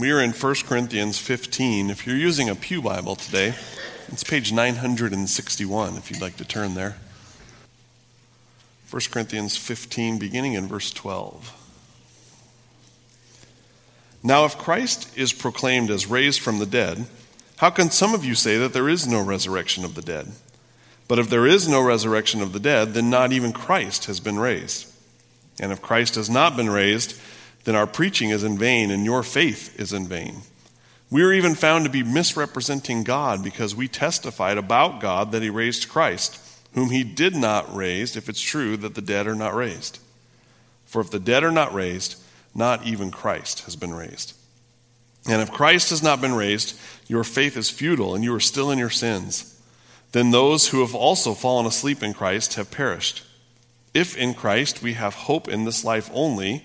We are in 1 Corinthians 15. If you're using a Pew Bible today, it's page 961 if you'd like to turn there. 1 Corinthians 15, beginning in verse 12. Now, if Christ is proclaimed as raised from the dead, how can some of you say that there is no resurrection of the dead? But if there is no resurrection of the dead, then not even Christ has been raised. And if Christ has not been raised, then our preaching is in vain and your faith is in vain. We are even found to be misrepresenting God because we testified about God that he raised Christ, whom he did not raise, if it's true that the dead are not raised. For if the dead are not raised, not even Christ has been raised. And if Christ has not been raised, your faith is futile and you are still in your sins. Then those who have also fallen asleep in Christ have perished. If in Christ we have hope in this life only,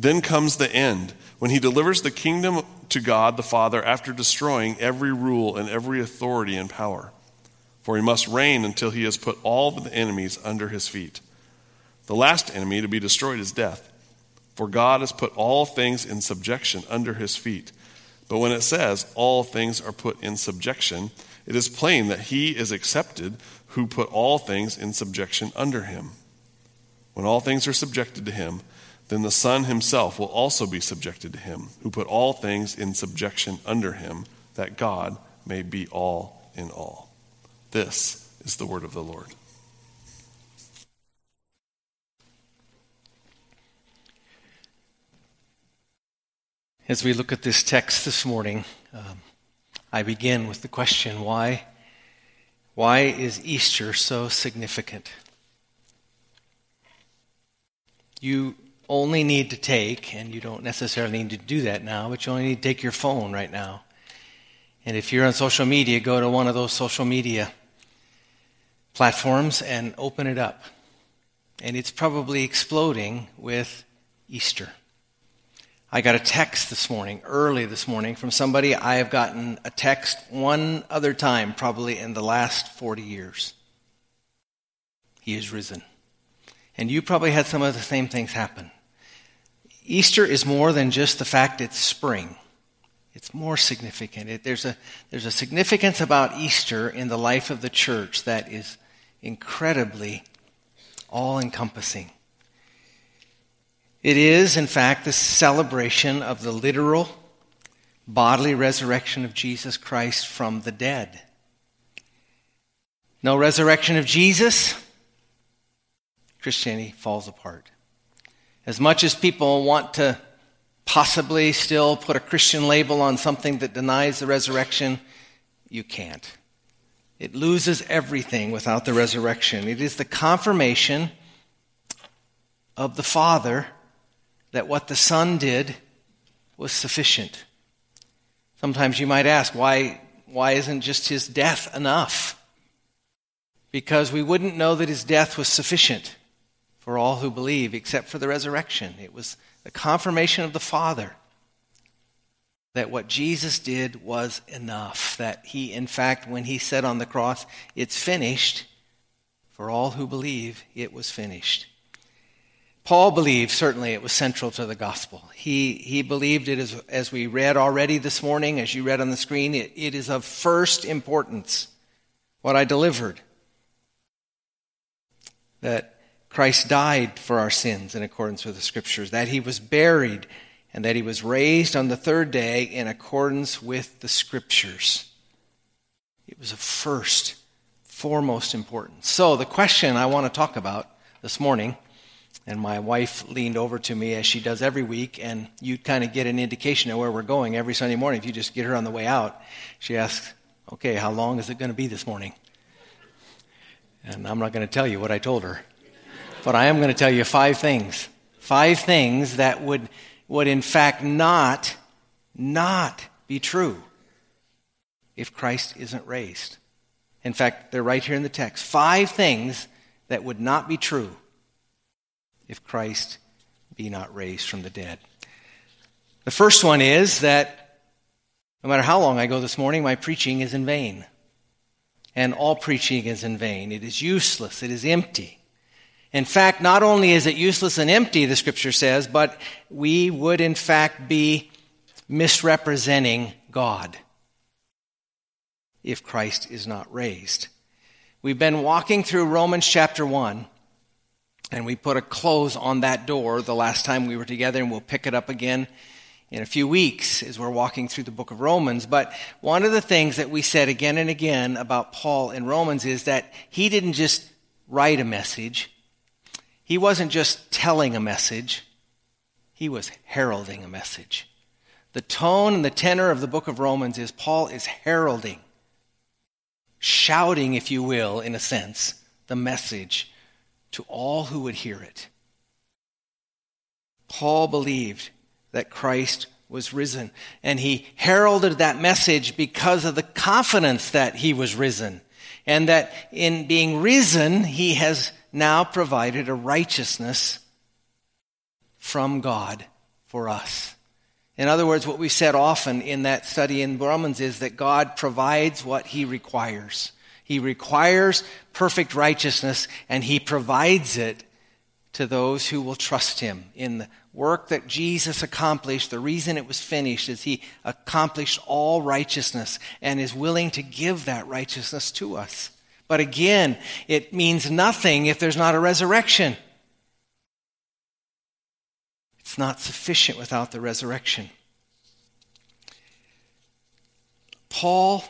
Then comes the end, when he delivers the kingdom to God the Father after destroying every rule and every authority and power. For he must reign until he has put all the enemies under his feet. The last enemy to be destroyed is death. For God has put all things in subjection under his feet. But when it says all things are put in subjection, it is plain that he is accepted who put all things in subjection under him. When all things are subjected to him, then the Son himself will also be subjected to him, who put all things in subjection under him, that God may be all in all. This is the word of the Lord. As we look at this text this morning, um, I begin with the question why? Why is Easter so significant? You only need to take, and you don't necessarily need to do that now, but you only need to take your phone right now. And if you're on social media, go to one of those social media platforms and open it up. And it's probably exploding with Easter. I got a text this morning, early this morning, from somebody I have gotten a text one other time, probably in the last 40 years. He is risen. And you probably had some of the same things happen. Easter is more than just the fact it's spring. It's more significant. It, there's, a, there's a significance about Easter in the life of the church that is incredibly all encompassing. It is, in fact, the celebration of the literal bodily resurrection of Jesus Christ from the dead. No resurrection of Jesus, Christianity falls apart. As much as people want to possibly still put a Christian label on something that denies the resurrection, you can't. It loses everything without the resurrection. It is the confirmation of the Father that what the Son did was sufficient. Sometimes you might ask, why, why isn't just his death enough? Because we wouldn't know that his death was sufficient for all who believe, except for the resurrection. It was the confirmation of the Father that what Jesus did was enough. That he, in fact, when he said on the cross, It's finished, for all who believe, it was finished. Paul believed certainly it was central to the gospel. He, he believed it, as, as we read already this morning, as you read on the screen, it, it is of first importance what I delivered. That Christ died for our sins in accordance with the scriptures, that he was buried, and that he was raised on the third day in accordance with the scriptures. It was of first, foremost importance. So, the question I want to talk about this morning, and my wife leaned over to me as she does every week, and you kind of get an indication of where we're going every Sunday morning if you just get her on the way out. She asks, Okay, how long is it going to be this morning? And I'm not going to tell you what I told her. But I am going to tell you five things. Five things that would, would in fact not, not be true if Christ isn't raised. In fact, they're right here in the text. Five things that would not be true if Christ be not raised from the dead. The first one is that no matter how long I go this morning, my preaching is in vain. And all preaching is in vain. It is useless. It is empty. In fact, not only is it useless and empty, the scripture says, but we would in fact be misrepresenting God if Christ is not raised. We've been walking through Romans chapter 1, and we put a close on that door the last time we were together, and we'll pick it up again in a few weeks as we're walking through the book of Romans. But one of the things that we said again and again about Paul in Romans is that he didn't just write a message, he wasn't just telling a message, he was heralding a message. The tone and the tenor of the book of Romans is Paul is heralding shouting, if you will, in a sense, the message to all who would hear it. Paul believed that Christ was risen, and he heralded that message because of the confidence that he was risen, and that in being risen, he has now provided a righteousness from God for us. In other words, what we said often in that study in Romans is that God provides what he requires. He requires perfect righteousness and he provides it to those who will trust him in the work that Jesus accomplished. The reason it was finished is he accomplished all righteousness and is willing to give that righteousness to us. But again, it means nothing if there's not a resurrection. It's not sufficient without the resurrection. Paul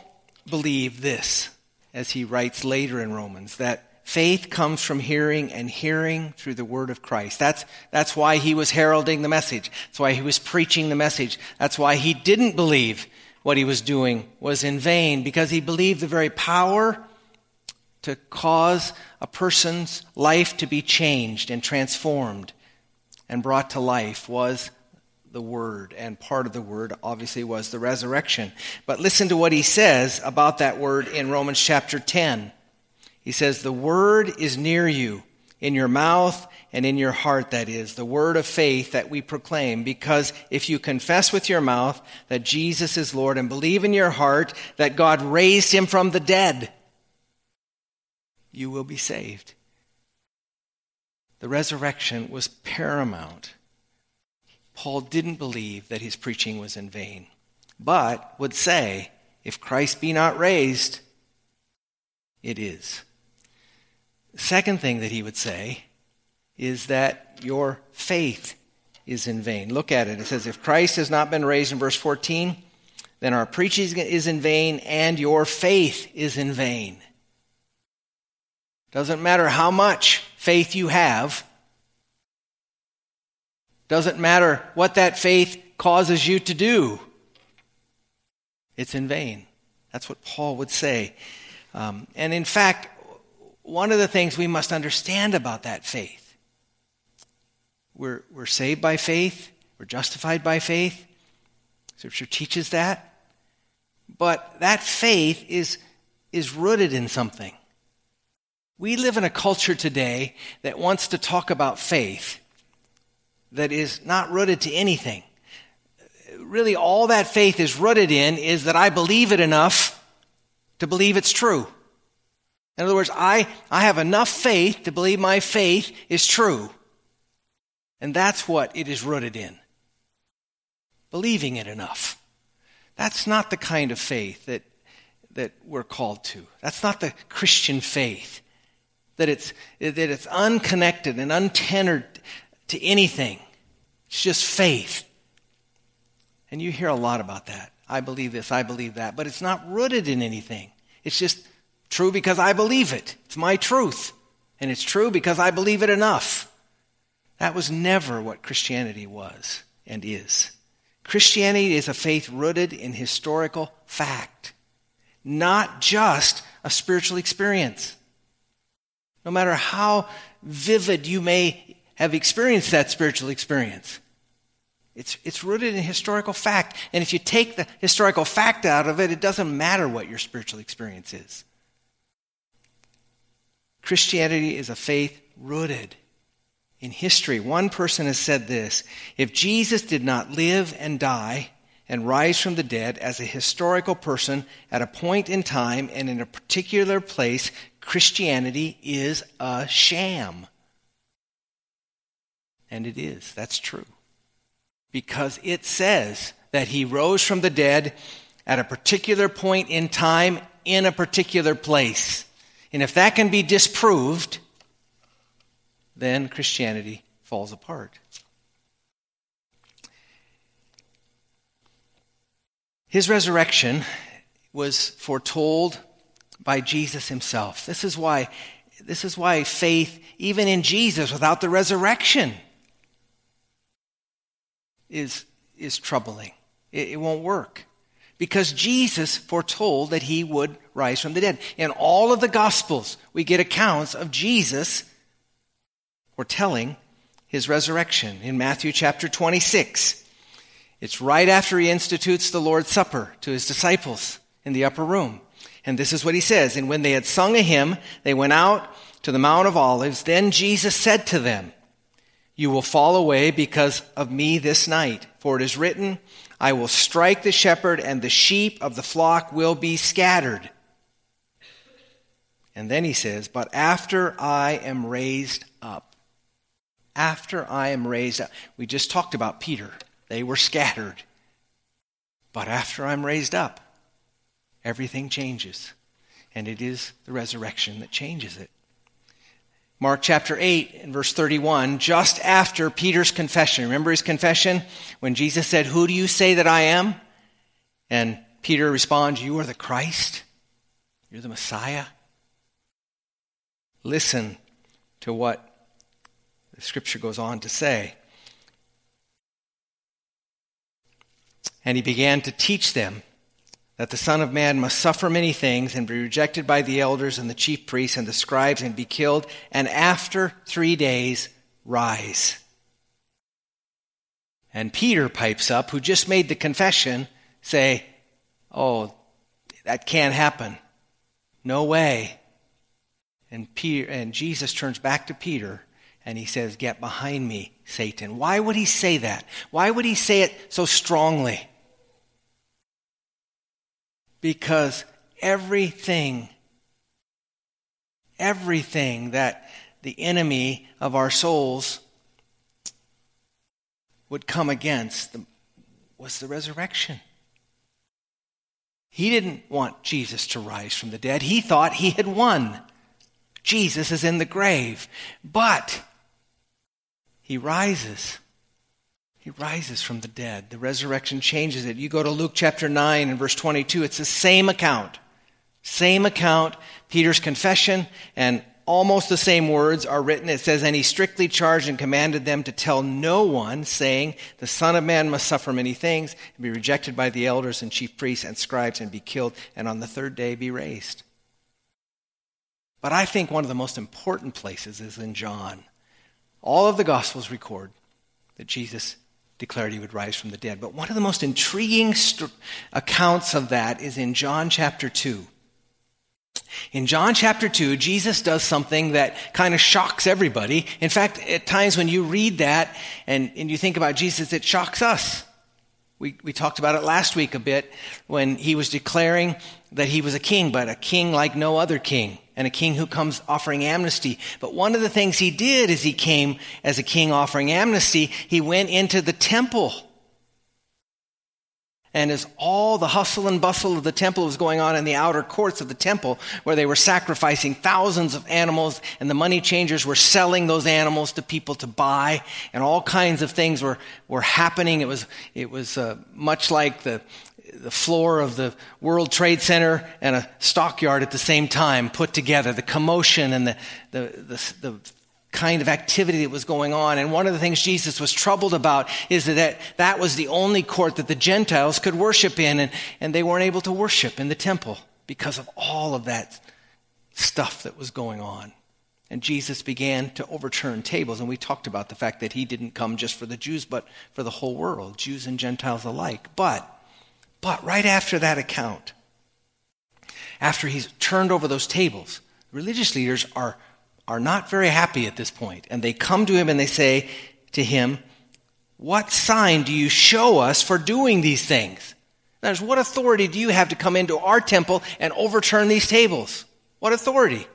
believed this as he writes later in Romans that faith comes from hearing and hearing through the word of Christ. That's, that's why he was heralding the message. That's why he was preaching the message. That's why he didn't believe what he was doing was in vain because he believed the very power to cause a person's life to be changed and transformed and brought to life was the Word, and part of the Word obviously was the resurrection. But listen to what he says about that Word in Romans chapter 10. He says, The Word is near you, in your mouth and in your heart, that is, the Word of faith that we proclaim. Because if you confess with your mouth that Jesus is Lord and believe in your heart that God raised him from the dead, you will be saved. The resurrection was paramount. Paul didn't believe that his preaching was in vain, but would say, if Christ be not raised, it is. The second thing that he would say is that your faith is in vain. Look at it. It says, if Christ has not been raised in verse 14, then our preaching is in vain and your faith is in vain. Doesn't matter how much faith you have. Doesn't matter what that faith causes you to do. It's in vain. That's what Paul would say. Um, and in fact, one of the things we must understand about that faith we're, we're saved by faith, we're justified by faith. Scripture teaches that. But that faith is, is rooted in something. We live in a culture today that wants to talk about faith that is not rooted to anything. Really, all that faith is rooted in is that I believe it enough to believe it's true. In other words, I, I have enough faith to believe my faith is true. And that's what it is rooted in. Believing it enough. That's not the kind of faith that, that we're called to. That's not the Christian faith that it's, that it's unconnected and untethered to anything. It's just faith. And you hear a lot about that. I believe this, I believe that. But it's not rooted in anything. It's just true because I believe it. It's my truth. And it's true because I believe it enough. That was never what Christianity was and is. Christianity is a faith rooted in historical fact, not just a spiritual experience. No matter how vivid you may have experienced that spiritual experience, It's, it's rooted in historical fact. And if you take the historical fact out of it, it doesn't matter what your spiritual experience is. Christianity is a faith rooted in history. One person has said this If Jesus did not live and die and rise from the dead as a historical person at a point in time and in a particular place, Christianity is a sham. And it is. That's true. Because it says that he rose from the dead at a particular point in time in a particular place. And if that can be disproved, then Christianity falls apart. His resurrection was foretold by Jesus himself. This is why this is why faith even in Jesus without the resurrection is is troubling. It, it won't work. Because Jesus foretold that he would rise from the dead. In all of the gospels, we get accounts of Jesus foretelling his resurrection. In Matthew chapter 26, it's right after he institutes the Lord's Supper to his disciples in the upper room. And this is what he says And when they had sung a hymn, they went out to the Mount of Olives. Then Jesus said to them, You will fall away because of me this night, for it is written, I will strike the shepherd, and the sheep of the flock will be scattered. And then he says, But after I am raised up, after I am raised up, we just talked about Peter. They were scattered. But after I'm raised up, everything changes. And it is the resurrection that changes it. Mark chapter 8 and verse 31, just after Peter's confession. Remember his confession when Jesus said, Who do you say that I am? And Peter responds, You are the Christ. You're the Messiah. Listen to what the scripture goes on to say. And he began to teach them that the Son of Man must suffer many things and be rejected by the elders and the chief priests and the scribes and be killed, and after three days rise. And Peter pipes up, who just made the confession, say, Oh, that can't happen. No way. And, Peter, and Jesus turns back to Peter and he says, Get behind me, Satan. Why would he say that? Why would he say it so strongly? Because everything, everything that the enemy of our souls would come against was the resurrection. He didn't want Jesus to rise from the dead. He thought he had won. Jesus is in the grave. But he rises. He rises from the dead. The resurrection changes it. You go to Luke chapter 9 and verse 22, it's the same account. Same account, Peter's confession, and almost the same words are written. It says, And he strictly charged and commanded them to tell no one, saying, The Son of Man must suffer many things, and be rejected by the elders and chief priests and scribes, and be killed, and on the third day be raised. But I think one of the most important places is in John. All of the Gospels record that Jesus declared he would rise from the dead. But one of the most intriguing st- accounts of that is in John chapter 2. In John chapter 2, Jesus does something that kind of shocks everybody. In fact, at times when you read that and, and you think about Jesus, it shocks us. We, we talked about it last week a bit when he was declaring that he was a king, but a king like no other king, and a king who comes offering amnesty. But one of the things he did as he came as a king offering amnesty, he went into the temple. And as all the hustle and bustle of the temple was going on in the outer courts of the temple, where they were sacrificing thousands of animals, and the money changers were selling those animals to people to buy, and all kinds of things were, were happening. It was, it was uh, much like the, the floor of the World Trade Center and a stockyard at the same time put together, the commotion and the, the, the, the, kind of activity that was going on. And one of the things Jesus was troubled about is that that was the only court that the Gentiles could worship in, and, and they weren't able to worship in the temple because of all of that stuff that was going on. And Jesus began to overturn tables. And we talked about the fact that he didn't come just for the Jews, but for the whole world, Jews and Gentiles alike. But, but right after that account, after he's turned over those tables, religious leaders are, are not very happy at this point. And they come to him and they say to him, What sign do you show us for doing these things? That is, what authority do you have to come into our temple and overturn these tables? What authority?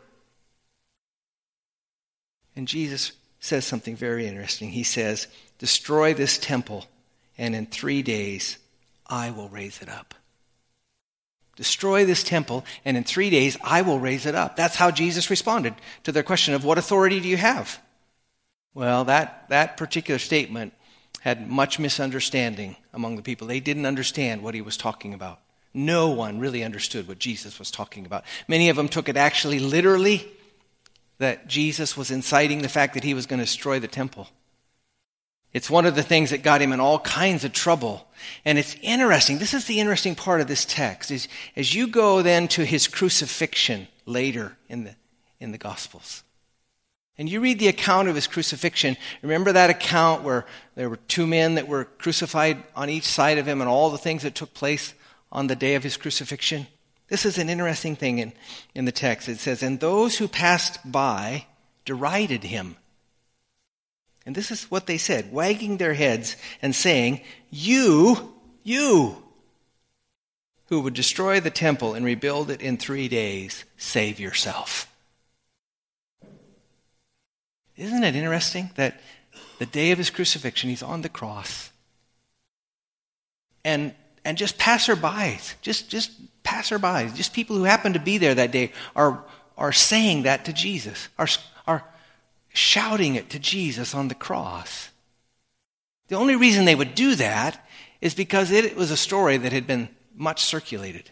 And Jesus says something very interesting. He says, Destroy this temple, and in three days I will raise it up. Destroy this temple, and in three days I will raise it up. That's how Jesus responded to their question of what authority do you have? Well, that, that particular statement had much misunderstanding among the people. They didn't understand what he was talking about. No one really understood what Jesus was talking about. Many of them took it actually literally that Jesus was inciting the fact that he was going to destroy the temple. It's one of the things that got him in all kinds of trouble. And it's interesting. This is the interesting part of this text. Is as you go then to his crucifixion later in the, in the Gospels. And you read the account of his crucifixion. Remember that account where there were two men that were crucified on each side of him and all the things that took place on the day of his crucifixion? This is an interesting thing in, in the text. It says, And those who passed by derided him. And this is what they said, wagging their heads and saying, You, you, who would destroy the temple and rebuild it in three days, save yourself. Isn't it interesting that the day of his crucifixion, he's on the cross, and and just passerbys, just just passerbys, just people who happen to be there that day are are saying that to Jesus, are shouting it to Jesus on the cross. The only reason they would do that is because it was a story that had been much circulated,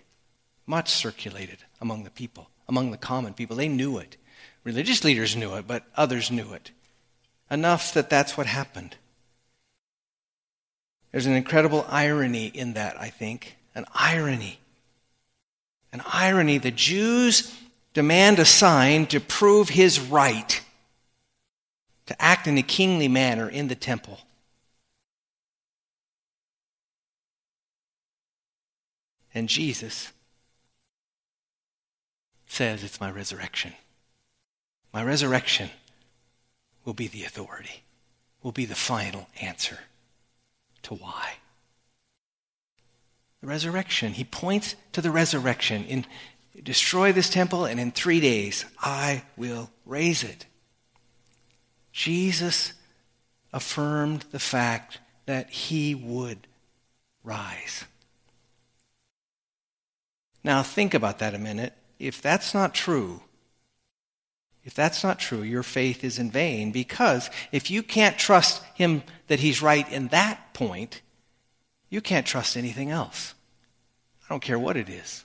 much circulated among the people, among the common people. They knew it. Religious leaders knew it, but others knew it. Enough that that's what happened. There's an incredible irony in that, I think. An irony. An irony. The Jews demand a sign to prove his right to act in a kingly manner in the temple. And Jesus says, It's my resurrection. My resurrection will be the authority, will be the final answer to why. The resurrection. He points to the resurrection. In destroy this temple, and in three days I will raise it. Jesus affirmed the fact that he would rise. Now, think about that a minute. If that's not true, if that's not true, your faith is in vain because if you can't trust him that he's right in that point, you can't trust anything else. I don't care what it is.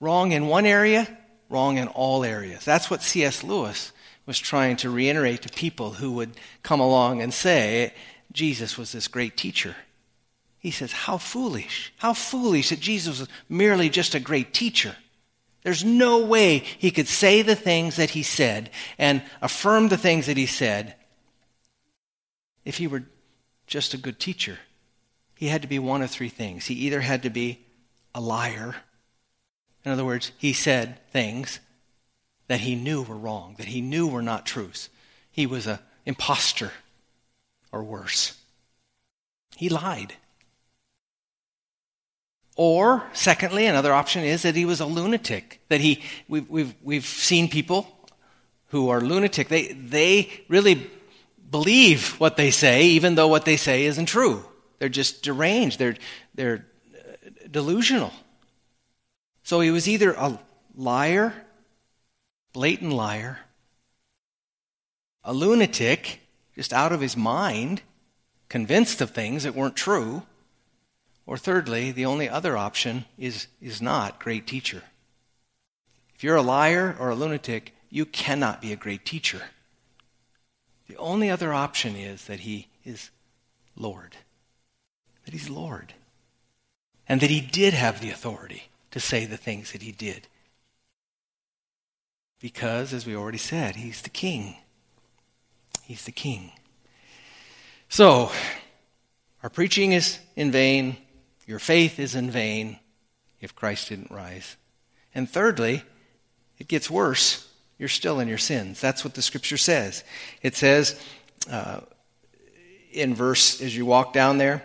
Wrong in one area, wrong in all areas. That's what C.S. Lewis was trying to reiterate to people who would come along and say, Jesus was this great teacher. He says, How foolish. How foolish that Jesus was merely just a great teacher. There's no way he could say the things that he said and affirm the things that he said if he were just a good teacher. He had to be one of three things. He either had to be a liar, in other words, he said things that he knew were wrong, that he knew were not truths. He was an impostor or worse. He lied. Or, secondly, another option is that he was a lunatic. That he, we've, we've, we've seen people who are lunatic. They, they really believe what they say, even though what they say isn't true. They're just deranged. They're, they're uh, delusional. So he was either a liar, blatant liar, a lunatic, just out of his mind, convinced of things that weren't true, or thirdly, the only other option is, is not great teacher. If you're a liar or a lunatic, you cannot be a great teacher. The only other option is that he is Lord. That he's Lord. And that he did have the authority to say the things that he did. Because, as we already said, he's the king. He's the king. So, our preaching is in vain. Your faith is in vain if Christ didn't rise. And thirdly, it gets worse. You're still in your sins. That's what the scripture says. It says uh, in verse, as you walk down there,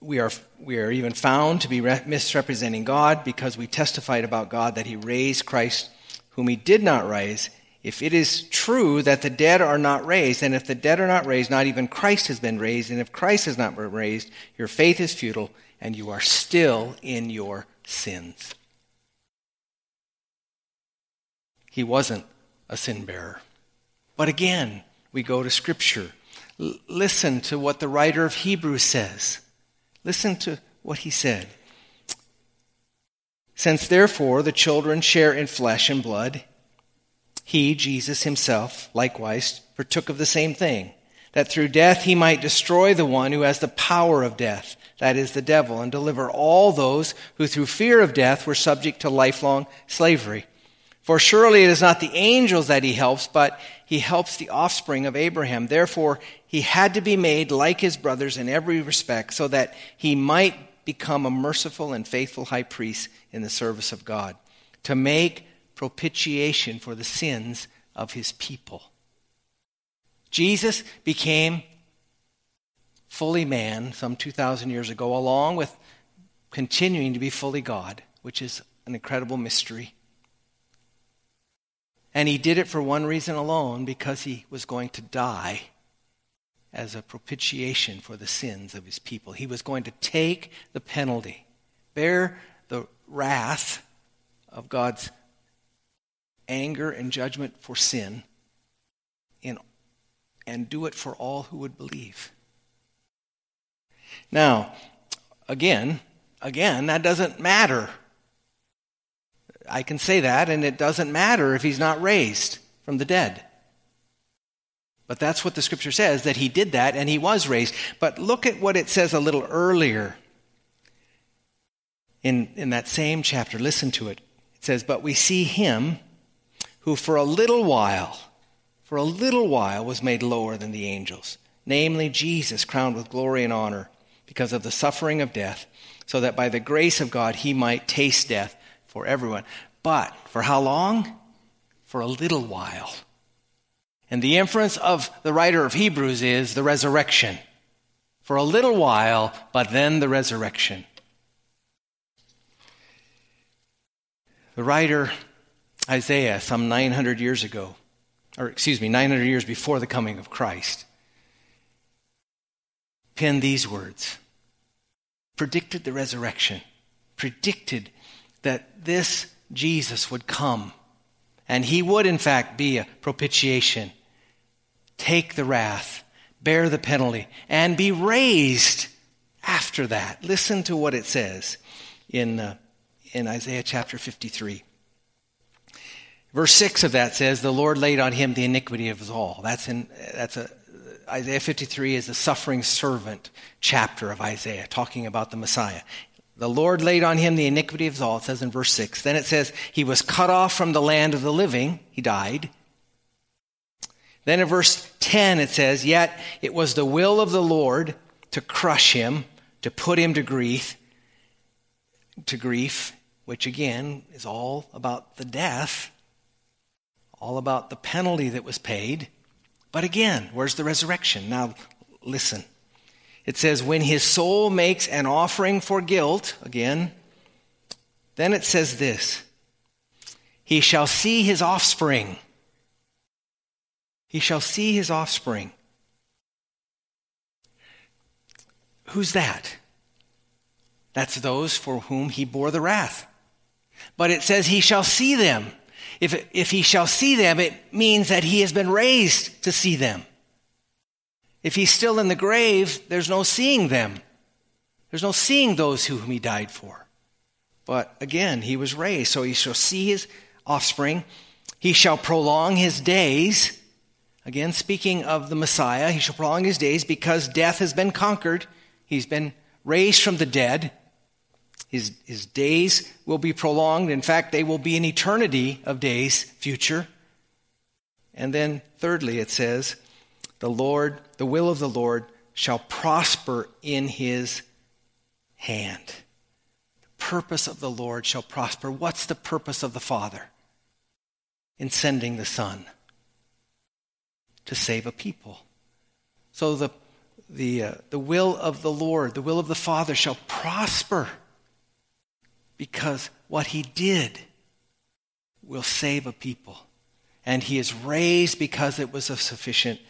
we are, we are even found to be misrepresenting God because we testified about God that He raised Christ, whom He did not raise. If it is true that the dead are not raised, and if the dead are not raised, not even Christ has been raised, and if Christ has not been raised, your faith is futile, and you are still in your sins. He wasn't a sin bearer. But again, we go to Scripture. L- listen to what the writer of Hebrews says. Listen to what he said. Since therefore the children share in flesh and blood, he, Jesus himself, likewise partook of the same thing, that through death he might destroy the one who has the power of death, that is, the devil, and deliver all those who through fear of death were subject to lifelong slavery. For surely it is not the angels that he helps, but he helps the offspring of Abraham. Therefore, he had to be made like his brothers in every respect, so that he might become a merciful and faithful high priest in the service of God, to make propitiation for the sins of his people. Jesus became fully man some 2,000 years ago, along with continuing to be fully God, which is an incredible mystery. And he did it for one reason alone because he was going to die as a propitiation for the sins of his people. He was going to take the penalty, bear the wrath of God's anger and judgment for sin, in, and do it for all who would believe. Now, again, again, that doesn't matter I can say that, and it doesn't matter if he's not raised from the dead. But that's what the scripture says, that he did that and he was raised. But look at what it says a little earlier in, in that same chapter. Listen to it. It says, But we see him who for a little while, for a little while was made lower than the angels, namely Jesus, crowned with glory and honor because of the suffering of death, so that by the grace of God he might taste death for everyone. But for how long? For a little while. And the inference of the writer of Hebrews is the resurrection. For a little while, but then the resurrection. The writer Isaiah, some 900 years ago, or excuse me, 900 years before the coming of Christ, penned these words, predicted the resurrection, predicted that this Jesus would come and he would, in fact, be a propitiation, take the wrath, bear the penalty, and be raised after that. Listen to what it says in, uh, in Isaiah chapter 53. Verse 6 of that says, The Lord laid on him the iniquity of us all. That's in, that's a, Isaiah 53 is the suffering servant chapter of Isaiah, talking about the Messiah. The Lord laid on him the iniquity of all, it says in verse 6. Then it says, He was cut off from the land of the living. He died. Then in verse 10 it says, Yet it was the will of the Lord to crush him, to put him to grief, to grief, which again is all about the death, all about the penalty that was paid. But again, where's the resurrection? Now listen. It says, when his soul makes an offering for guilt, again, then it says this He shall see his offspring. He shall see his offspring. Who's that? That's those for whom he bore the wrath. But it says he shall see them. If, if he shall see them, it means that he has been raised to see them. If he's still in the grave, there's no seeing them. There's no seeing those whom he died for. But again, he was raised, so he shall see his offspring. He shall prolong his days. Again, speaking of the Messiah, he shall prolong his days because death has been conquered. He's been raised from the dead. His, his days will be prolonged. In fact, they will be an eternity of days, future. And then, thirdly, it says, the Lord, the will of the Lord shall prosper in his hand. The purpose of the Lord shall prosper. What's the purpose of the Father in sending the Son? To save a people. So the, the, uh, the will of the Lord, the will of the Father shall prosper because what he did will save a people. And he is raised because it was a sufficient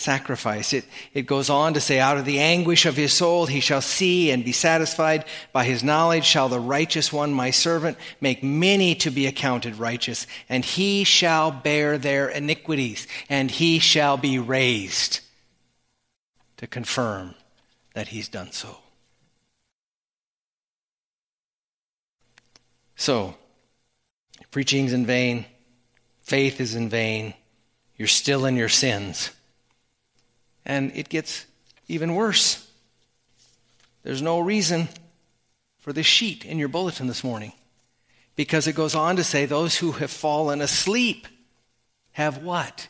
sacrifice. It, it goes on to say, Out of the anguish of his soul he shall see and be satisfied. By his knowledge shall the righteous one, my servant, make many to be accounted righteous, and he shall bear their iniquities, and he shall be raised to confirm that he's done so. So, preaching's in vain, faith is in vain, you're still in your sins. And it gets even worse. There's no reason for this sheet in your bulletin this morning because it goes on to say those who have fallen asleep have what?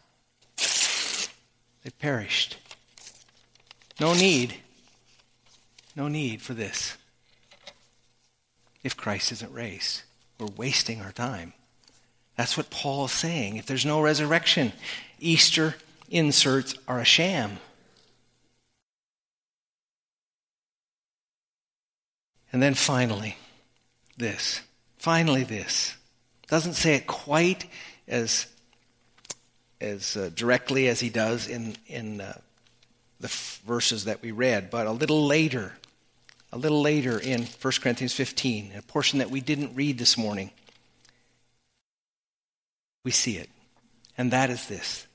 They perished. No need. No need for this. If Christ isn't raised, we're wasting our time. That's what Paul is saying. If there's no resurrection, Easter inserts are a sham. And then finally, this. Finally, this. Doesn't say it quite as, as uh, directly as he does in, in uh, the f- verses that we read, but a little later, a little later in 1 Corinthians 15, a portion that we didn't read this morning, we see it. And that is this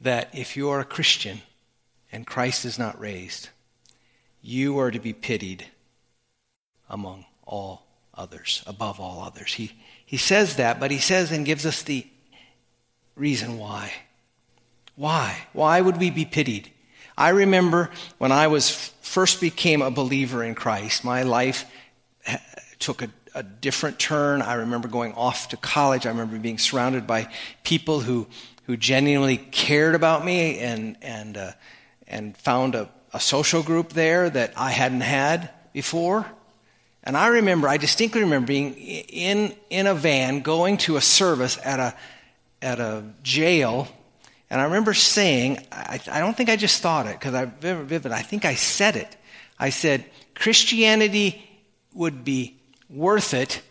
that if you are a Christian and Christ is not raised, you are to be pitied among all others, above all others. He, he says that, but he says and gives us the reason why. Why? Why would we be pitied? I remember when I was first became a believer in Christ, my life took a, a different turn. I remember going off to college. I remember being surrounded by people who, who genuinely cared about me and, and, uh, and found a, a social group there that I hadn't had before. And I remember, I distinctly remember being in, in a van going to a service at a, at a jail. And I remember saying, I, I don't think I just thought it because I'm vivid, I think I said it. I said, Christianity would be worth it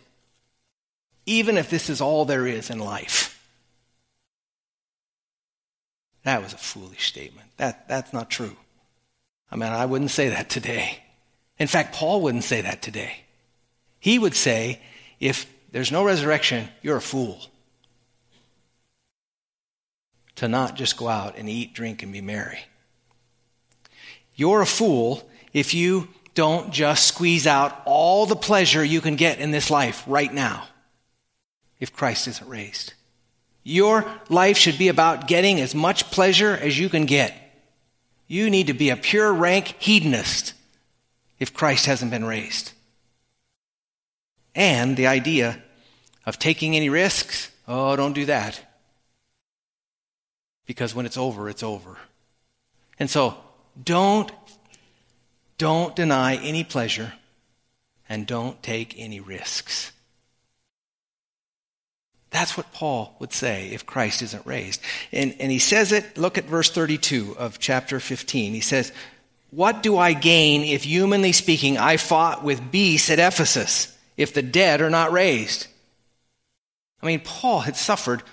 even if this is all there is in life. That was a foolish statement. That, that's not true. I mean, I wouldn't say that today. In fact, Paul wouldn't say that today. He would say, if there's no resurrection, you're a fool. To not just go out and eat, drink, and be merry. You're a fool if you don't just squeeze out all the pleasure you can get in this life right now if Christ isn't raised. Your life should be about getting as much pleasure as you can get. You need to be a pure rank hedonist if Christ hasn't been raised. And the idea of taking any risks, oh, don't do that. Because when it's over, it's over. And so don't don't deny any pleasure and don't take any risks. That's what Paul would say if Christ isn't raised. And, and he says it, look at verse 32 of chapter 15. He says, What do I gain if, humanly speaking, I fought with beasts at Ephesus, if the dead are not raised? I mean, Paul had suffered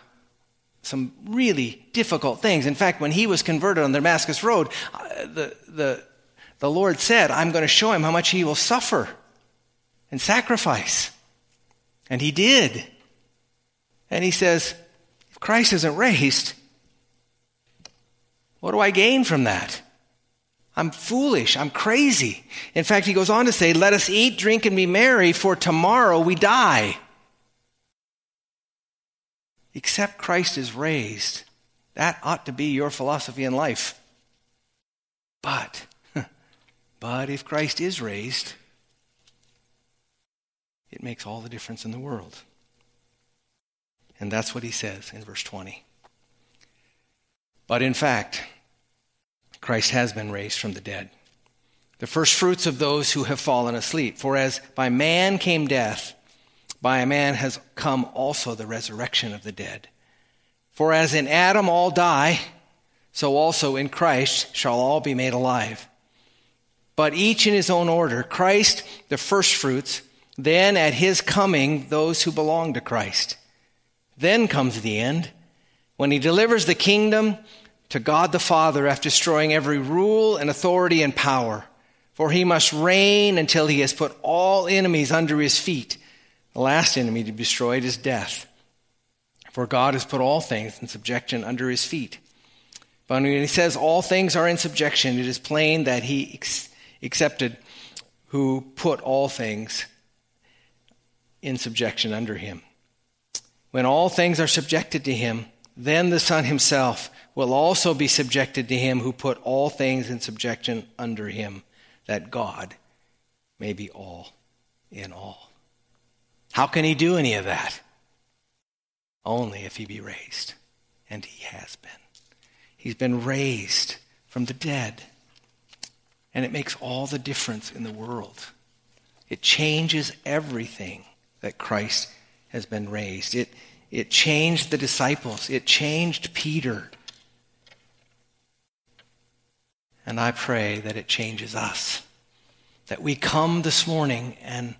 some really difficult things. In fact, when he was converted on the Damascus Road, uh, the, the, the Lord said, I'm going to show him how much he will suffer and sacrifice. And he did. And he says, if Christ isn't raised, what do I gain from that? I'm foolish. I'm crazy. In fact, he goes on to say, Let us eat, drink, and be merry, for tomorrow we die. Except Christ is raised. That ought to be your philosophy in life. But, but if Christ is raised, it makes all the difference in the world. And that's what he says in verse 20. But in fact, Christ has been raised from the dead, the first fruits of those who have fallen asleep. For as by man came death, by a man has come also the resurrection of the dead. For as in Adam all die, so also in Christ shall all be made alive. But each in his own order Christ, the firstfruits, then at his coming, those who belong to Christ. Then comes the end, when he delivers the kingdom to God the Father after destroying every rule and authority and power. For he must reign until he has put all enemies under his feet. The last enemy to be destroyed is death. For God has put all things in subjection under his feet. But when he says all things are in subjection, it is plain that he ex- accepted who put all things in subjection under him. When all things are subjected to him, then the Son himself will also be subjected to him who put all things in subjection under him, that God may be all in all. How can he do any of that? Only if he be raised. And he has been. He's been raised from the dead. And it makes all the difference in the world. It changes everything that Christ has been raised. It, it changed the disciples, it changed Peter. And I pray that it changes us. That we come this morning and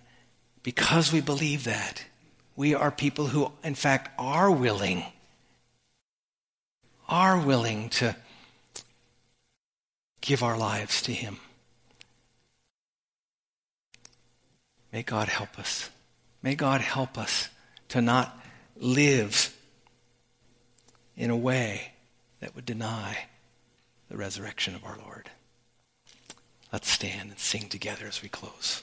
because we believe that, we are people who, in fact, are willing, are willing to give our lives to Him. May God help us. May God help us to not live in a way that would deny the resurrection of our Lord. Let's stand and sing together as we close.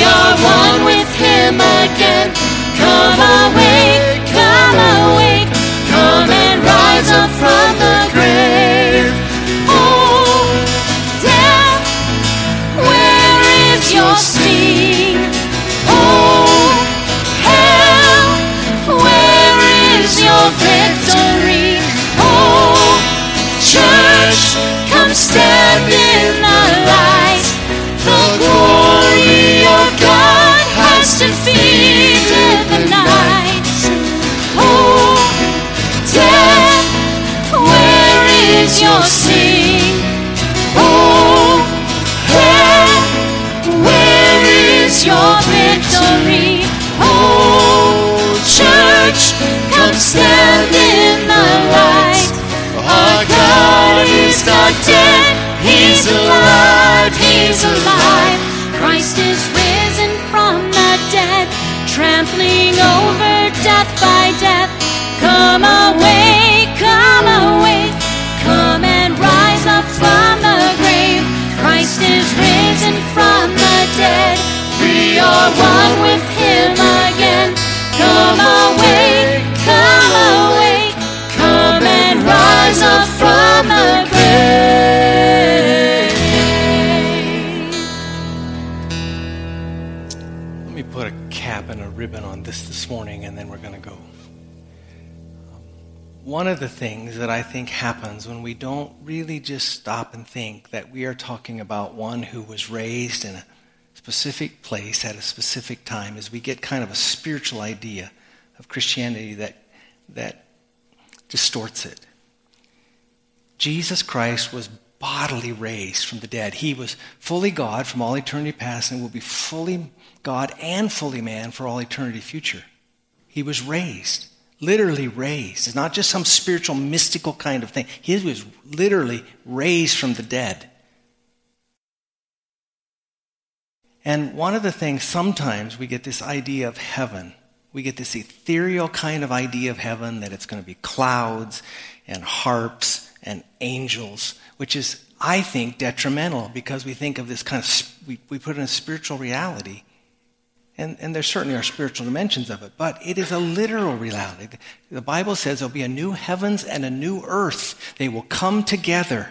we are one with him again. Come awake, come awake, come and rise up from the grave. Oh, death, where is your sting? Oh, hell, where is your victory? Oh, church, come stand in your sting? Oh, hell, where is your victory? Oh, church, come stand in the light. Our God is not dead, He's alive, He's alive. Christ is risen from the dead, trampling over death by death. Come awake, come awake, Risen from the dead. We are one with Him again. Come awake, come awake, come and rise up from the grave. Let me put a cap and a ribbon on this this morning, and then we're going to One of the things that I think happens when we don't really just stop and think that we are talking about one who was raised in a specific place at a specific time is we get kind of a spiritual idea of Christianity that, that distorts it. Jesus Christ was bodily raised from the dead. He was fully God from all eternity past and will be fully God and fully man for all eternity future. He was raised, literally raised. It's not just some spiritual, mystical kind of thing. He was literally raised from the dead. And one of the things, sometimes we get this idea of heaven. We get this ethereal kind of idea of heaven that it's going to be clouds and harps and angels, which is, I think, detrimental because we think of this kind of, we, we put in a spiritual reality. And, and there certainly are spiritual dimensions of it, but it is a literal reality. The Bible says there'll be a new heavens and a new earth. They will come together.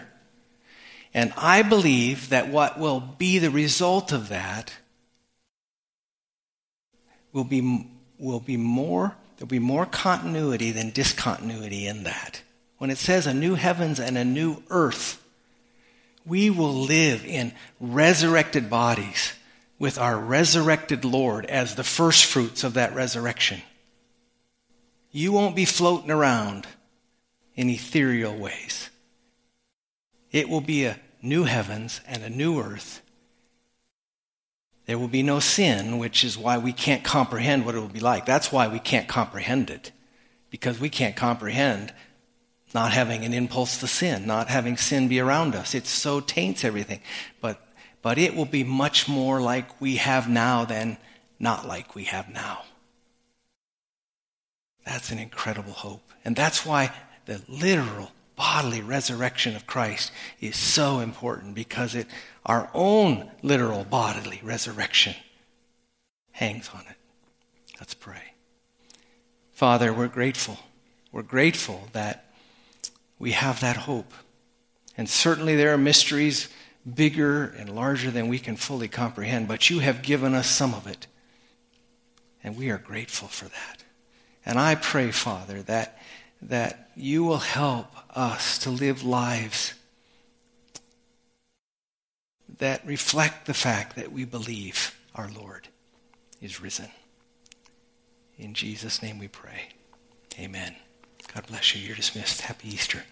And I believe that what will be the result of that will be, will be more, there'll be more continuity than discontinuity in that. When it says a new heavens and a new earth, we will live in resurrected bodies with our resurrected Lord as the first fruits of that resurrection. You won't be floating around in ethereal ways. It will be a new heavens and a new earth. There will be no sin, which is why we can't comprehend what it will be like. That's why we can't comprehend it, because we can't comprehend not having an impulse to sin, not having sin be around us. It so taints everything. But but it will be much more like we have now than not like we have now. That's an incredible hope. And that's why the literal bodily resurrection of Christ is so important because it our own literal bodily resurrection hangs on it. Let's pray. Father, we're grateful. We're grateful that we have that hope. And certainly there are mysteries bigger and larger than we can fully comprehend, but you have given us some of it. And we are grateful for that. And I pray, Father, that, that you will help us to live lives that reflect the fact that we believe our Lord is risen. In Jesus' name we pray. Amen. God bless you. You're dismissed. Happy Easter.